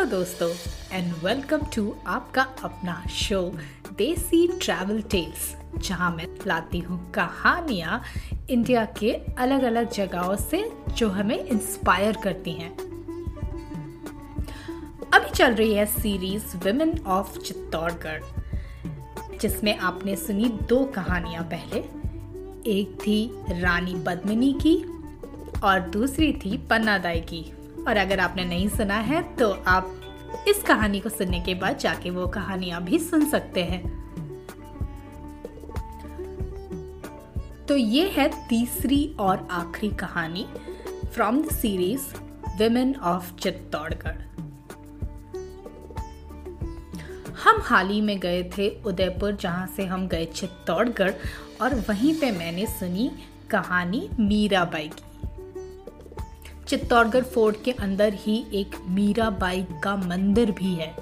Hello दोस्तों and welcome to आपका अपना शो देसी ट्रैवल टेल्स जहाँ मैं लाती हूँ कहानियाँ इंडिया के अलग अलग जगहों से जो हमें इंस्पायर करती हैं। अभी चल रही है सीरीज़ विमेन ऑफ़ चित्तौड़गढ़ जिसमें आपने सुनी दो कहानियाँ पहले, एक थी रानी पद्मिनी की और दूसरी थी पन्नादाई की। और अगर आपने नहीं सुना है तो आप इस कहानी को सुनने के बाद जाके वो कहानियाँ भी सुन सकते हैं। तो ये है तीसरी और आखिरी कहानी from the series women of Chittorgarh. हम हाल ही में गए थे उदयपुर, जहाँ से हम गए चित्तौड़गढ़, और वहीं पे मैंने सुनी कहानी मीराबाई की। चित्तौड़गढ़ फोर्ट के अंदर ही एक मीराबाई का मंदिर भी है।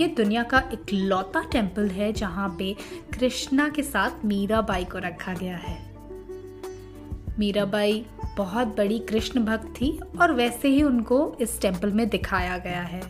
ये दुनिया का एक लौता टेंपल है, जहाँ पे कृष्णा के साथ मीराबाई को रखा गया है। मीराबाई बहुत बड़ी कृष्ण भक्त थी और वैसे ही उनको इस टेंपल में दिखाया गया है।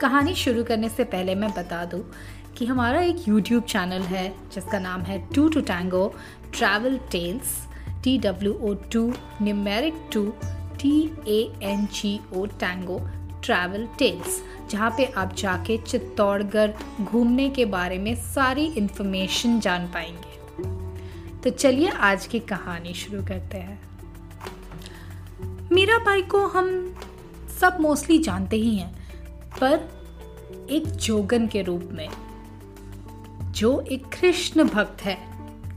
कहानी शुरू करने से पहले मैं बता दूँ कि हमारा एक YouTube चैनल है, जिसका नाम है two to tango travel tales T W O two numeric two T A N G O tango travel tales जहाँ पे आप जाके चित्तौड़गढ़ घूमने के बारे में सारी इन्फॉर्मेशन जान पाएँगे। तो चलिए आज की कहानी शुरू करते हैं। मीराबाई को हम सब मोस्टली जानते ही हैं, पर एक जोगन के रूप में, जो एक कृष्ण भक्त है।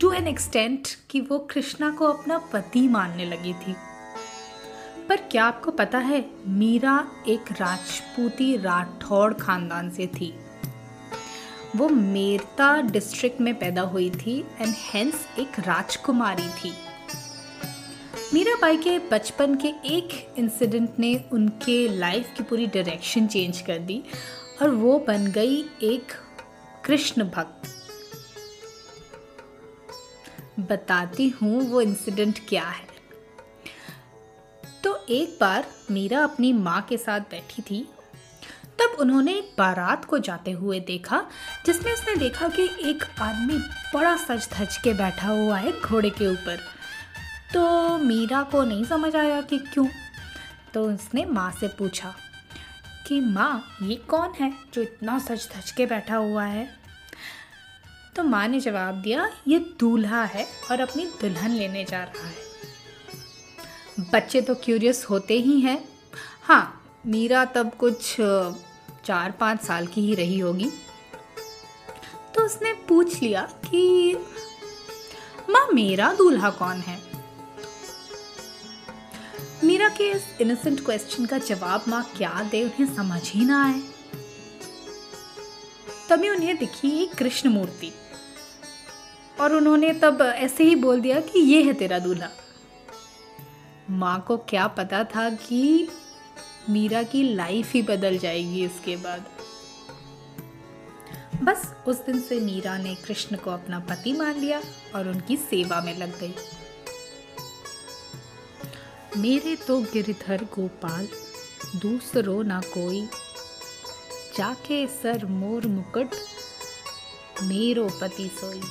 टू एन एक्सटेंट कि वो कृष्णा को अपना पति मानने लगी थी। पर क्या आपको पता है, मीरा एक राजपूती राठौड़ खानदान से थी। वो मेरता डिस्ट्रिक्ट में पैदा हुई थी एंड हेंस एक राजकुमारी थी। मीराबाई के बचपन के एक इंसिडेंट ने उनके लाइफ की पूरी डायरेक्शन चेंज कर दी और वो बन गई एक कृष्ण भक्त। बताती हूँ वो इंसिडेंट क्या है। तो एक बार मीरा अपनी माँ के साथ बैठी थी। तब उन्होंने बारात को जाते हुए देखा, जिसमें उसने देखा कि एक आदमी बड़ा सच धज के बैठा हुआ है घोड़े के ऊपर। तो मीरा को नहीं समझ आया कि क्यों। तो उसने माँ से पूछा कि, माँ, ये कौन है जो इतना सच धज के बैठा हुआ है? तो माँ ने जवाब दिया, ये दूल्हा है और अपनी दुल्हन लेने जा रहा है। बच्चे तो क्यूरियस होते ही हैं। हाँ मीरा तब कुछ चार पाँच साल की ही रही होगी। तो उसने पूछ लिया कि, माँ, मेरा दूल्हा कौन है? मीरा के इस इनोसेंट क्वेश्चन का जवाब माँ क्या दे, उन्हें समझ ही ना आए। तभी उन्हें दिखी एक कृष्ण मूर्ति और उन्होंने तब ऐसे ही बोल दिया कि ये है तेरा दूल्हा। माँ को क्या पता था कि मीरा की लाइफ ही बदल जाएगी इसके बाद। बस उस दिन से मीरा ने कृष्ण को अपना पति मान लिया और उनकी सेवा में लग गई। मेरे तो गिरधर गोपाल, दूसरो ना कोई। जाके सर मोर मुकुट, मेरो पति सोई।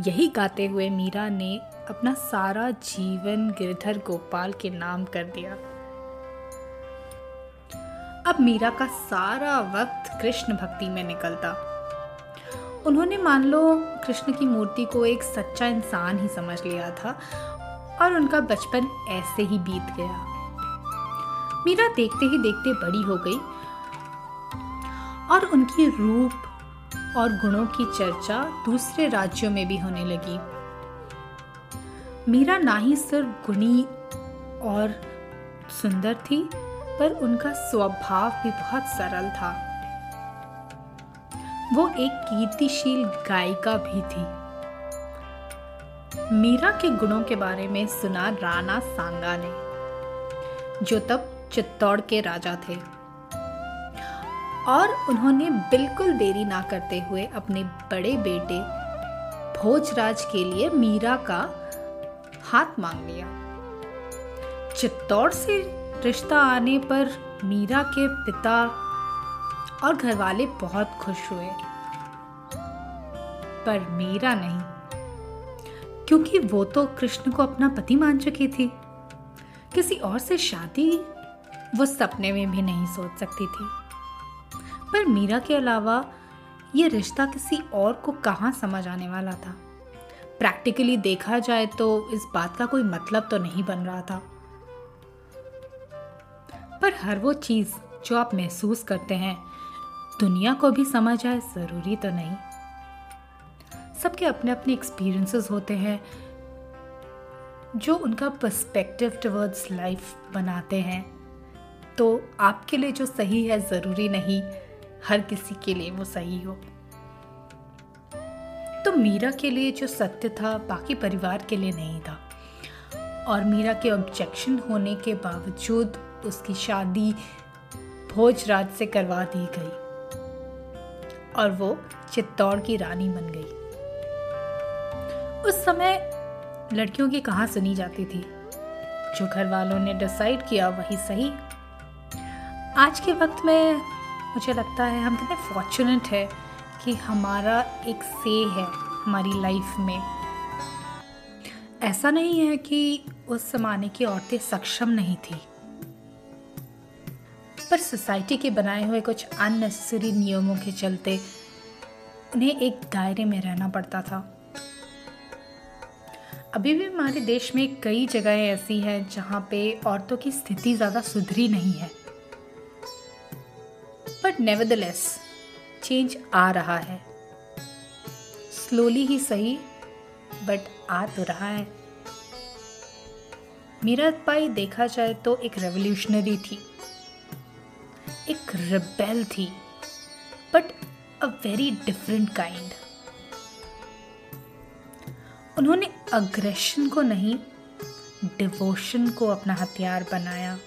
यही गाते हुए मीरा ने अपना सारा जीवन गिरधर गोपाल के नाम कर दिया। अब मीरा का सारा वक्त कृष्ण भक्ति में निकलता। उन्होंने मान लो, कृष्ण की मूर्ति को एक सच्चा इंसान ही समझ लिया था और उनका बचपन ऐसे ही बीत गया। मीरा देखते ही देखते बड़ी हो गई और उनकी रूप और गुणों की चर्चा दूसरे राज्यों में भी होने लगी। मीरा ना ही सिर्फ़ गुणी और सुंदर थी, पर उनका स्वभाव भी बहुत सरल था। वो एक कीर्तिशील गायिका भी थी। मीरा के गुणों के बारे में सुना राणा सांगा ने, जो तब चित्तौड़ के राजा थे। और उन्होंने बिल्कुल देरी ना करते हुए अपने बड़े बेटे भोजराज के लिए मीरा का हाथ मांग लिया। चित्तौड़ से रिश्ता आने पर मीरा के पिता और घर वाले बहुत खुश हुए। पर मीरा नहीं, क्योंकि वो तो कृष्ण को अपना पति मान चुकी थी। किसी और से शादी वो सपने में भी नहीं सोच सकती थी। पर मीरा के अलावा ये रिश्ता किसी और को कहाँ समझ आने वाला था? प्रैक्टिकली देखा जाए तो इस बात का कोई मतलब तो नहीं बन रहा था। पर हर वो चीज़ जो आप महसूस करते हैं, दुनिया को भी समझ आए ज़रूरी तो नहीं। सबके अपने अपने एक्सपीरियंसेस होते हैं, जो उनका पर्सपेक्टिव टवर्ड्स लाइफ बनाते हैं। तो आपके लिए जो सही है, ज़रूरी नहीं। हर किसी के लिए वो सही हो। तो मीरा के लिए जो सत्य था, बाकी परिवार के लिए नहीं था। और मीरा के ऑब्जेक्शन होने के बावजूद उसकी शादी भोजराज से करवा दी गई। और वो चित्तौड़ की रानी बन गई। उस समय लड़कियों की कहाँ सुनी जाती थी? जो घर वालों ने डिसाइड किया वही सही। आज के वक्त में मुझे लगता है हम कितने फॉर्चुनेट है कि हमारा एक से है हमारी लाइफ में। ऐसा नहीं है कि उस जमाने की औरतें सक्षम नहीं थी। पर सोसाइटी के बनाए हुए कुछ अननेसेसरी नियमों के चलते उन्हें एक दायरे में रहना पड़ता था। अभी भी हमारे देश में कई जगहें ऐसी हैं जहाँ पे औरतों की स्थिति ज़्यादा सुधरी नहीं है। नेवरदलेस चेंज आ रहा है। स्लोली ही सही बट आ तो रहा है। मीराबाई देखा जाए तो एक रेवोल्यूशनरी थी। एक रिबेल थी but a very different kind उन्होंने अग्रेशन को नहीं डिवोशन को अपना हथियार बनाया।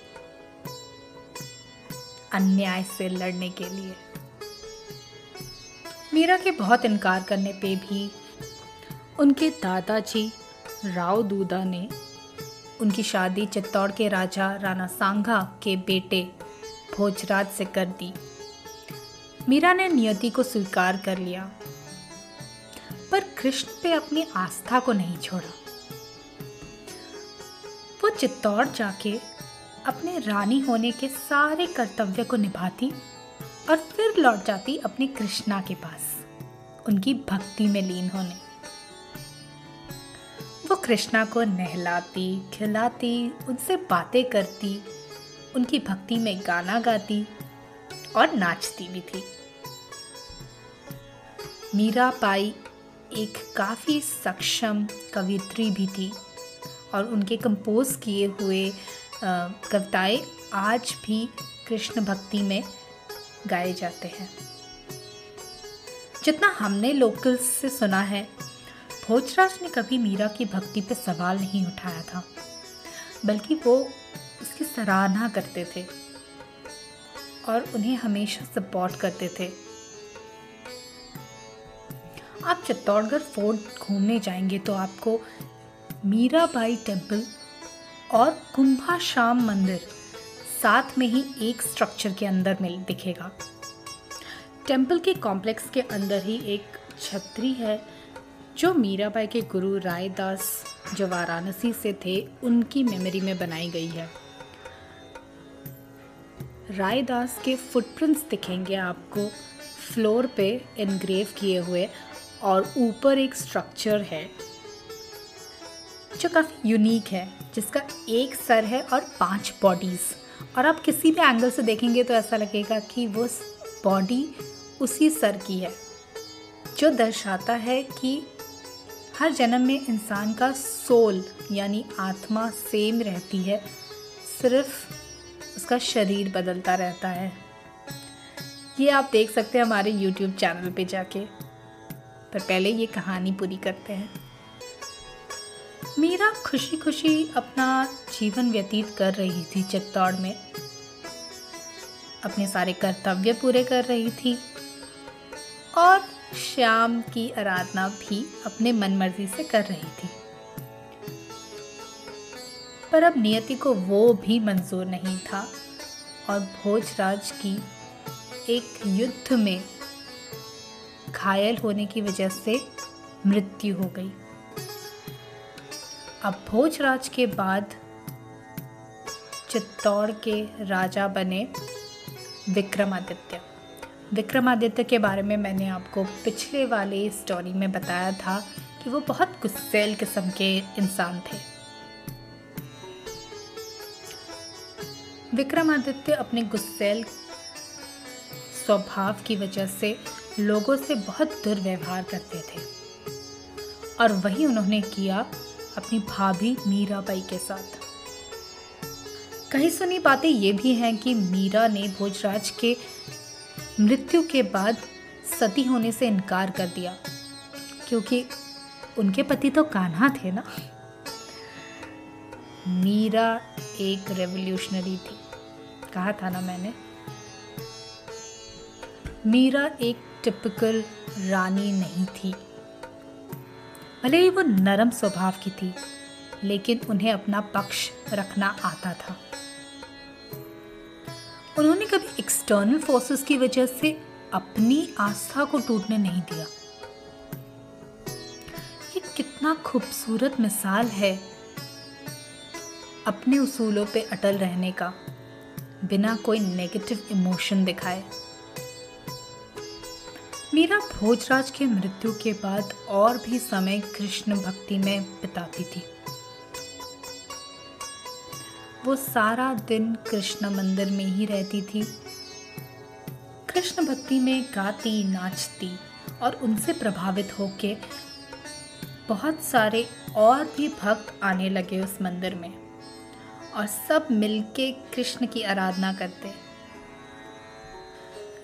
अन्याय से लड़ने के लिए। मीरा के बहुत इनकार करने पे भी उनके दादाजी राव दूदा ने उनकी शादी चित्तौड़ के राजा राणा सांघा के बेटे भोजराज से कर दी। मीरा ने नियति को स्वीकार कर लिया, पर कृष्ण पे अपनी आस्था को नहीं छोड़ा। वो चित्तौड़ जाके अपने रानी होने के सारे कर्तव्य को निभाती और फिर लौट जाती अपने कृष्णा के पास, उनकी भक्ति में लीन होने। वो कृष्णा को नहलाती, खिलाती, उनसे बातें करती, उनकी भक्ति में गाना गाती और नाचती भी थी। मीरा पाई एक काफ़ी सक्षम कवित्री भी थी और उनके कंपोज किए हुए कविताएँ आज भी कृष्ण भक्ति में गाए जाते हैं। जितना हमने लोकल्स से सुना है, भोजराज ने कभी मीरा की भक्ति पर सवाल नहीं उठाया था, बल्कि वो उसकी सराहना करते थे और उन्हें हमेशा सपोर्ट करते थे। आप चित्तौड़गढ़ फोर्ट घूमने जाएँगे तो आपको मीराबाई टेंपल और कुंभा शाम मंदिर साथ में ही एक स्ट्रक्चर के अंदर मिल दिखेगा। टेंपल के कॉम्प्लेक्स के अंदर ही एक छतरी है, जो मीराबाई के गुरु रायदास जो वाराणसी से थे, उनकी मेमोरी में बनाई गई है। रायदास के फुटप्रिंट्स दिखेंगे आपको। फ्लोर पे इनग्रेव किए हुए और ऊपर एक स्ट्रक्चर है। जो काफ़ी यूनिक है, जिसका एक सर है और पाँच बॉडीज़ और आप किसी भी एंगल से देखेंगे तो ऐसा लगेगा कि वो बॉडी उसी सर की है, जो दर्शाता है कि हर जन्म में इंसान का सोल यानी आत्मा सेम रहती है। सिर्फ़ उसका शरीर बदलता रहता है। ये आप देख सकते हैं हमारे यूट्यूब चैनल पे जाके। पर पहले ये कहानी पूरी करते हैं। मीरा खुशी खुशी अपना जीवन व्यतीत कर रही थी चित्तौड़ में। अपने सारे कर्तव्य पूरे कर रही थी। और श्याम की आराधना भी अपने मन मर्ज़ी से कर रही थी। पर अब नियति को वो भी मंजूर नहीं था और भोजराज की एक युद्ध में घायल होने की वजह से मृत्यु हो गई। अब भोजराज के बाद चित्तौड़ के राजा बने विक्रमादित्य। विक्रमादित्य के बारे में मैंने आपको पिछले वाले स्टोरी में बताया था कि वो बहुत गुस्सेल किस्म के इंसान थे। विक्रमादित्य अपने गुस्सेल स्वभाव की वजह से लोगों से बहुत दुर्व्यवहार करते थे। और वही उन्होंने किया अपनी भाभी मीराबाई के साथ। कहीं सुनी बातें ये भी हैं कि मीरा ने भोजराज के मृत्यु के बाद सती होने से इनकार कर दिया। क्योंकि उनके पति तो कान्हा थे ना? मीरा एक रेवोल्यूशनरी थी। कहा था ना मैंने? मीरा एक टिपिकल रानी नहीं थी। भले ही वो नरम स्वभाव की थी, लेकिन उन्हें अपना पक्ष रखना आता था। उन्होंने कभी एक्सटर्नल फोर्सेस की वजह से अपनी आस्था को टूटने नहीं दिया। ये कितना खूबसूरत मिसाल है अपने उसूलों पे अटल रहने का, बिना कोई नेगेटिव इमोशन दिखाए। मीरा भोजराज के मृत्यु के बाद और भी समय कृष्ण भक्ति में बिताती थी। वो सारा दिन कृष्ण मंदिर में ही रहती थी। कृष्ण भक्ति में गाती, नाचती और उनसे प्रभावित होके बहुत सारे और भी भक्त आने लगे उस मंदिर में और सब मिलके कृष्ण की आराधना करते।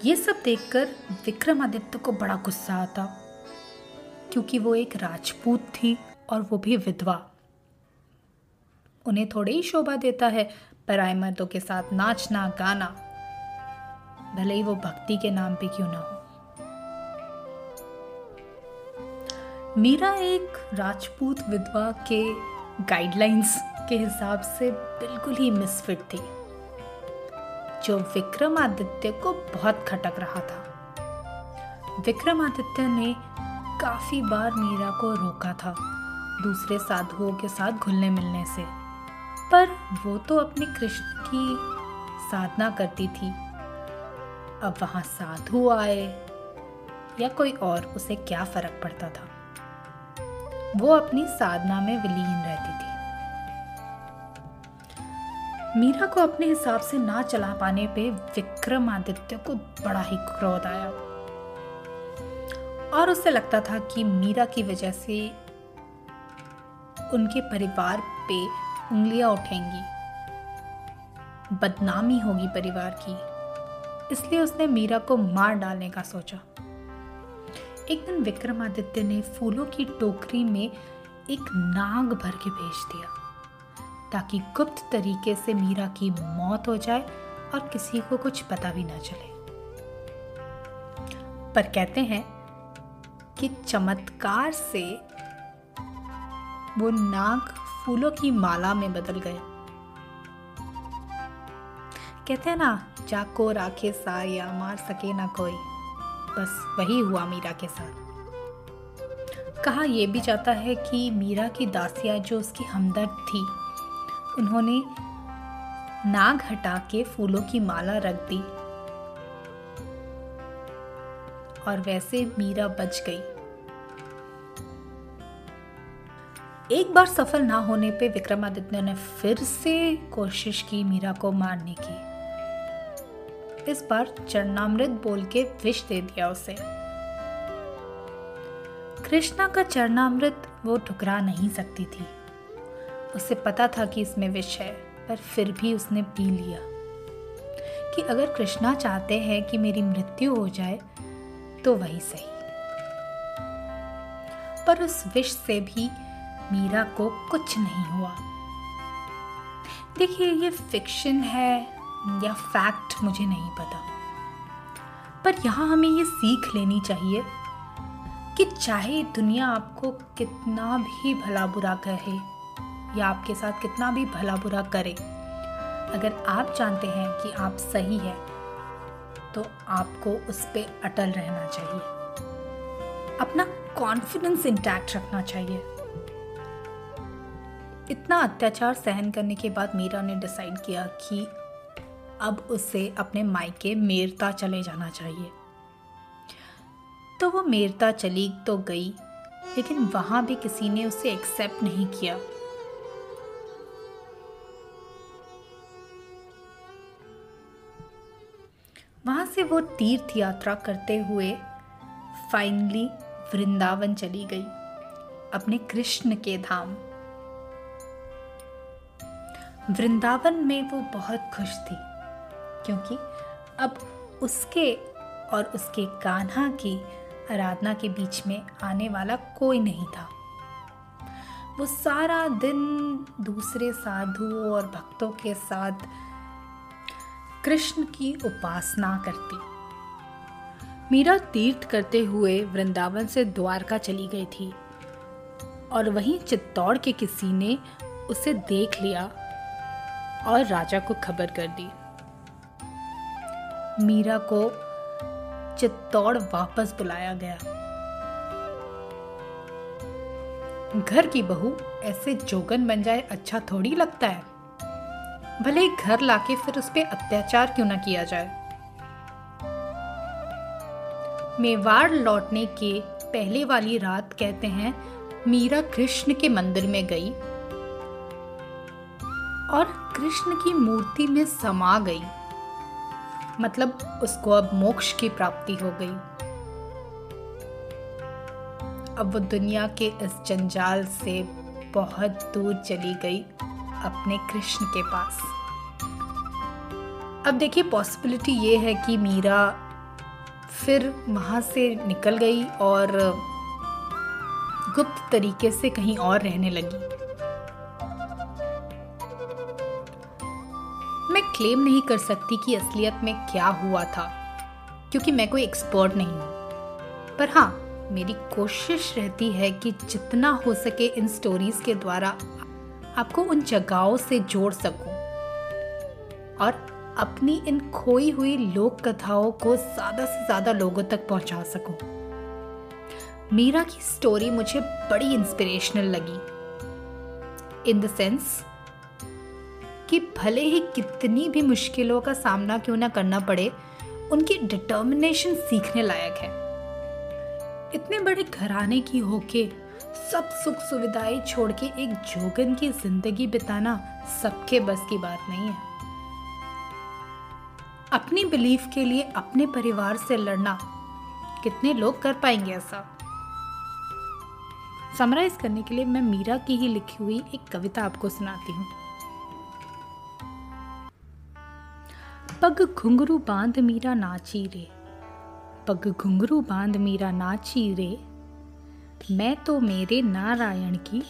ये सब देखकर विक्रमादित्य को बड़ा गुस्सा आता, क्योंकि वो एक राजपूत थी और वो भी विधवा। उन्हें थोड़े ही शोभा देता है पराय मर्दों के साथ नाचना, गाना। भले ही वो भक्ति के नाम पे क्यों ना हो। मीरा एक राजपूत विधवा के गाइडलाइंस के हिसाब से बिल्कुल ही मिसफिट थी। जो विक्रमादित्य को बहुत खटक रहा था। विक्रमादित्य ने काफ़ी बार मीरा को रोका था दूसरे साधुओं के साथ घुलने मिलने से। पर वो तो अपने कृष्ण की साधना करती थी। अब वहाँ साधु आए या कोई और, उसे क्या फ़र्क पड़ता था? वो अपनी साधना में विलीन रहती थी। मीरा को अपने हिसाब से ना चला पाने पे विक्रमादित्य को बड़ा ही क्रोध आया। और उसे लगता था कि मीरा की वजह से उनके परिवार पे उंगलियाँ उठेंगी। बदनामी होगी परिवार की। इसलिए उसने मीरा को मार डालने का सोचा। एक दिन विक्रमादित्य ने फूलों की टोकरी में एक नाग भर के भेज दिया। ताकि गुप्त तरीके से मीरा की मौत हो जाए और किसी को कुछ पता भी ना चले। पर कहते हैं कि चमत्कार से वो नाग फूलों की माला में बदल गए। कहते हैं ना जाको राखे सा या मार सके ना कोई। बस वही हुआ मीरा के साथ। कहा यह भी जाता है कि मीरा की दासिया जो उसकी हमदर्द थी उन्होंने नाग हटा के फूलों की माला रख दी। और वैसे मीरा बच गई। एक बार सफल ना होने पे विक्रमादित्य ने फिर से कोशिश की मीरा को मारने की। इस बार चरणामृत बोल के विष दे दिया उसे। कृष्णा का चरणामृत वो ठुकरा नहीं सकती थी। उसे पता था कि इसमें विष है, पर फिर भी उसने पी लिया। कि अगर कृष्णा चाहते हैं कि मेरी मृत्यु हो जाए तो वही सही। पर उस विष से भी मीरा को कुछ नहीं हुआ। देखिए, ये फिक्शन है या फैक्ट मुझे नहीं पता। पर यहाँ हमें ये सीख लेनी चाहिए कि चाहे दुनिया आपको कितना भी भला बुरा कहे या आपके साथ कितना भी भला बुरा करे। अगर आप जानते हैं कि आप सही है तो आपको उस पर अटल रहना चाहिए। अपना कॉन्फिडेंस इंटैक्ट रखना चाहिए। इतना अत्याचार सहन करने के बाद मीरा ने डिसाइड किया कि अब उसे अपने मायके मेरता चले जाना चाहिए। तो वो मेरता चली तो गई, लेकिन वहाँ भी किसी ने उसे एक्सेप्ट नहीं किया। वहाँ से वो तीर्थ यात्रा करते हुए फाइनली वृंदावन चली गई, अपने कृष्ण के धाम। वृंदावन में वो बहुत खुश थी, क्योंकि अब उसके और उसके कान्हा की आराधना के बीच में आने वाला कोई नहीं था। वो सारा दिन दूसरे साधुओं और भक्तों के साथ कृष्ण की उपासना करती। मीरा तीर्थ करते हुए वृंदावन से द्वारका चली गई थी और वहीं चित्तौड़ के किसी ने उसे देख लिया और राजा को खबर कर दी। मीरा को चित्तौड़ वापस बुलाया गया। घर की बहू ऐसे जोगन बन जाए अच्छा थोड़ी लगता है। भले घर लाके फिर उस पर अत्याचार क्यों ना किया जाए। मेवाड़ लौटने के पहले वाली रात कहते हैं, मीरा कृष्ण के मंदिर में गई और कृष्ण की मूर्ति में समा गई। मतलब उसको अब मोक्ष की प्राप्ति हो गई। अब वो दुनिया के इस जंजाल से बहुत दूर चली गई। अपने कृष्ण के पास। अब देखिए पॉसिबिलिटी ये है कि मीरा फिर वहाँ से निकल गई और गुप्त तरीके से कहीं और रहने लगी। मैं क्लेम नहीं कर सकती कि असलियत में क्या हुआ था, क्योंकि मैं कोई एक्सपर्ट नहीं हूँ। पर हाँ मेरी कोशिश रहती है कि जितना हो सके इन स्टोरीज के द्वारा आपको उन जगहों से जोड़ सकूँ और अपनी इन खोई हुई लोक कथाओं को ज़्यादा से ज़्यादा लोगों तक पहुँचा सकूँ। मीरा की स्टोरी मुझे बड़ी इंस्पिरेशनल लगी इन द सेंस कि भले ही कितनी भी मुश्किलों का सामना क्यों ना करना पड़े, उनकी डिटर्मिनेशन सीखने लायक है इतने बड़े घराने की होके सब सुख सुविधाएँ छोड़ के एक जोगन की ज़िंदगी बिताना सबके बस की बात नहीं है। अपनी बिलीफ के लिए अपने परिवार से लड़ना कितने लोग कर पाएँगे ऐसा? समराइज करने के लिए मैं मीरा की ही लिखी हुई एक कविता आपको सुनाती हूँ। पग घुंघरू बाँध मीरा नाची रे पग घुंघरू बाँध मीरा नाची रे मैं तो मेरे नारायण की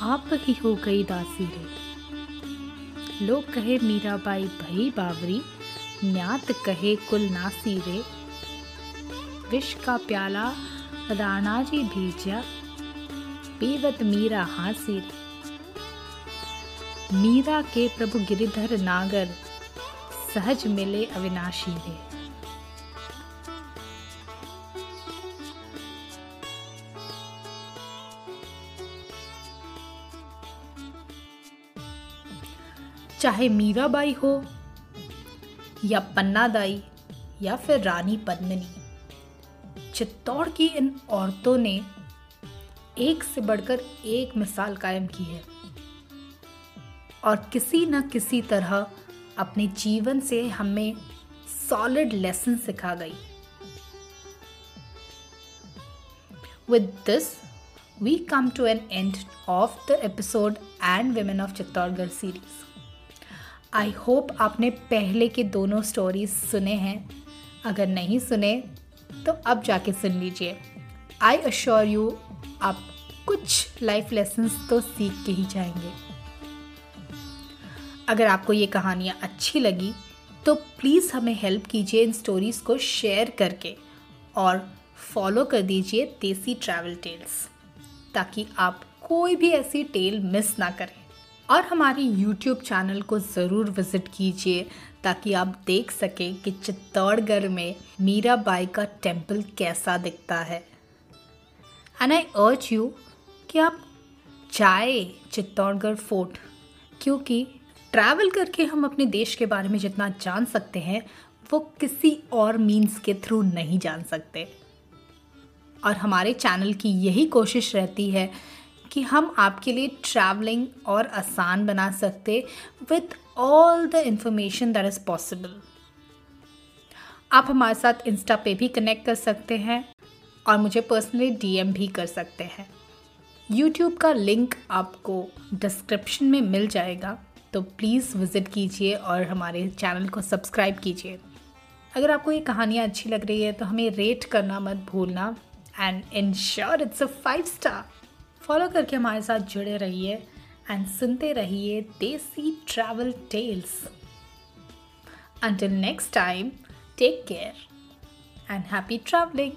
आप ही हो गई दासी रे। लोग कहे मीराबाई भई बावरी, न्यात कहे कुल नासी रे। विष का प्याला राणा जी भेजा पीवत मीरा हासी रे। मीरा के प्रभु गिरिधर नागर सहज मिले अविनाशी रे। चाहे मीराबाई हो, या पन्नादाई, या फिर रानी पद्मिनी, चित्तौड़ की इन औरतों ने एक से बढ़कर एक मिसाल कायम की है। और किसी न किसी तरह अपने जीवन से हमें सॉलिड लेसन सिखा गई। With this we come to an end of the episode and women of Chittorgarh series I hope आपने पहले के दोनों स्टोरीज सुने हैं। अगर नहीं सुने तो अब जाके सुन लीजिए। आई अश्योर यू आप कुछ लाइफ लेसन्स तो सीख के ही जाएँगे। अगर आपको ये कहानियाँ अच्छी लगी तो प्लीज़ हमें हेल्प कीजिए इन स्टोरीज़ को शेयर करके और फॉलो कर दीजिए देसी ट्रैवल टेल्स ताकि आप कोई भी ऐसी टेल मिस ना करें। और हमारे YouTube चैनल को ज़रूर विज़िट कीजिए, ताकि आप देख सकें कि चित्तौड़गढ़ में मीराबाई का टेंपल कैसा दिखता है। एंड आई अर्ज़ यू कि आप जाए चित्तौड़गढ़ फोर्ट क्योंकि ट्रैवल करके हम अपने देश के बारे में जितना जान सकते हैं, वो किसी और मीन्स के थ्रू नहीं जान सकते। और हमारे चैनल की यही कोशिश रहती है कि हम आपके लिए ट्रैवलिंग और आसान बना सकते with all the information that is possible आप हमारे साथ इंस्टा पे भी कनेक्ट कर सकते हैं और मुझे पर्सनली डीएम भी कर सकते हैं। यूट्यूब का लिंक आपको डिस्क्रिप्शन में मिल जाएगा तो प्लीज़ विज़िट कीजिए और हमारे चैनल को सब्सक्राइब कीजिए। अगर आपको ये कहानियाँ अच्छी लग रही है तो हमें रेट करना मत भूलना and ensure it's a five star follow करके हमारे साथ जुड़े रहिए एंड सुनते रहिए Desi travel tales until next time take care and happy travelling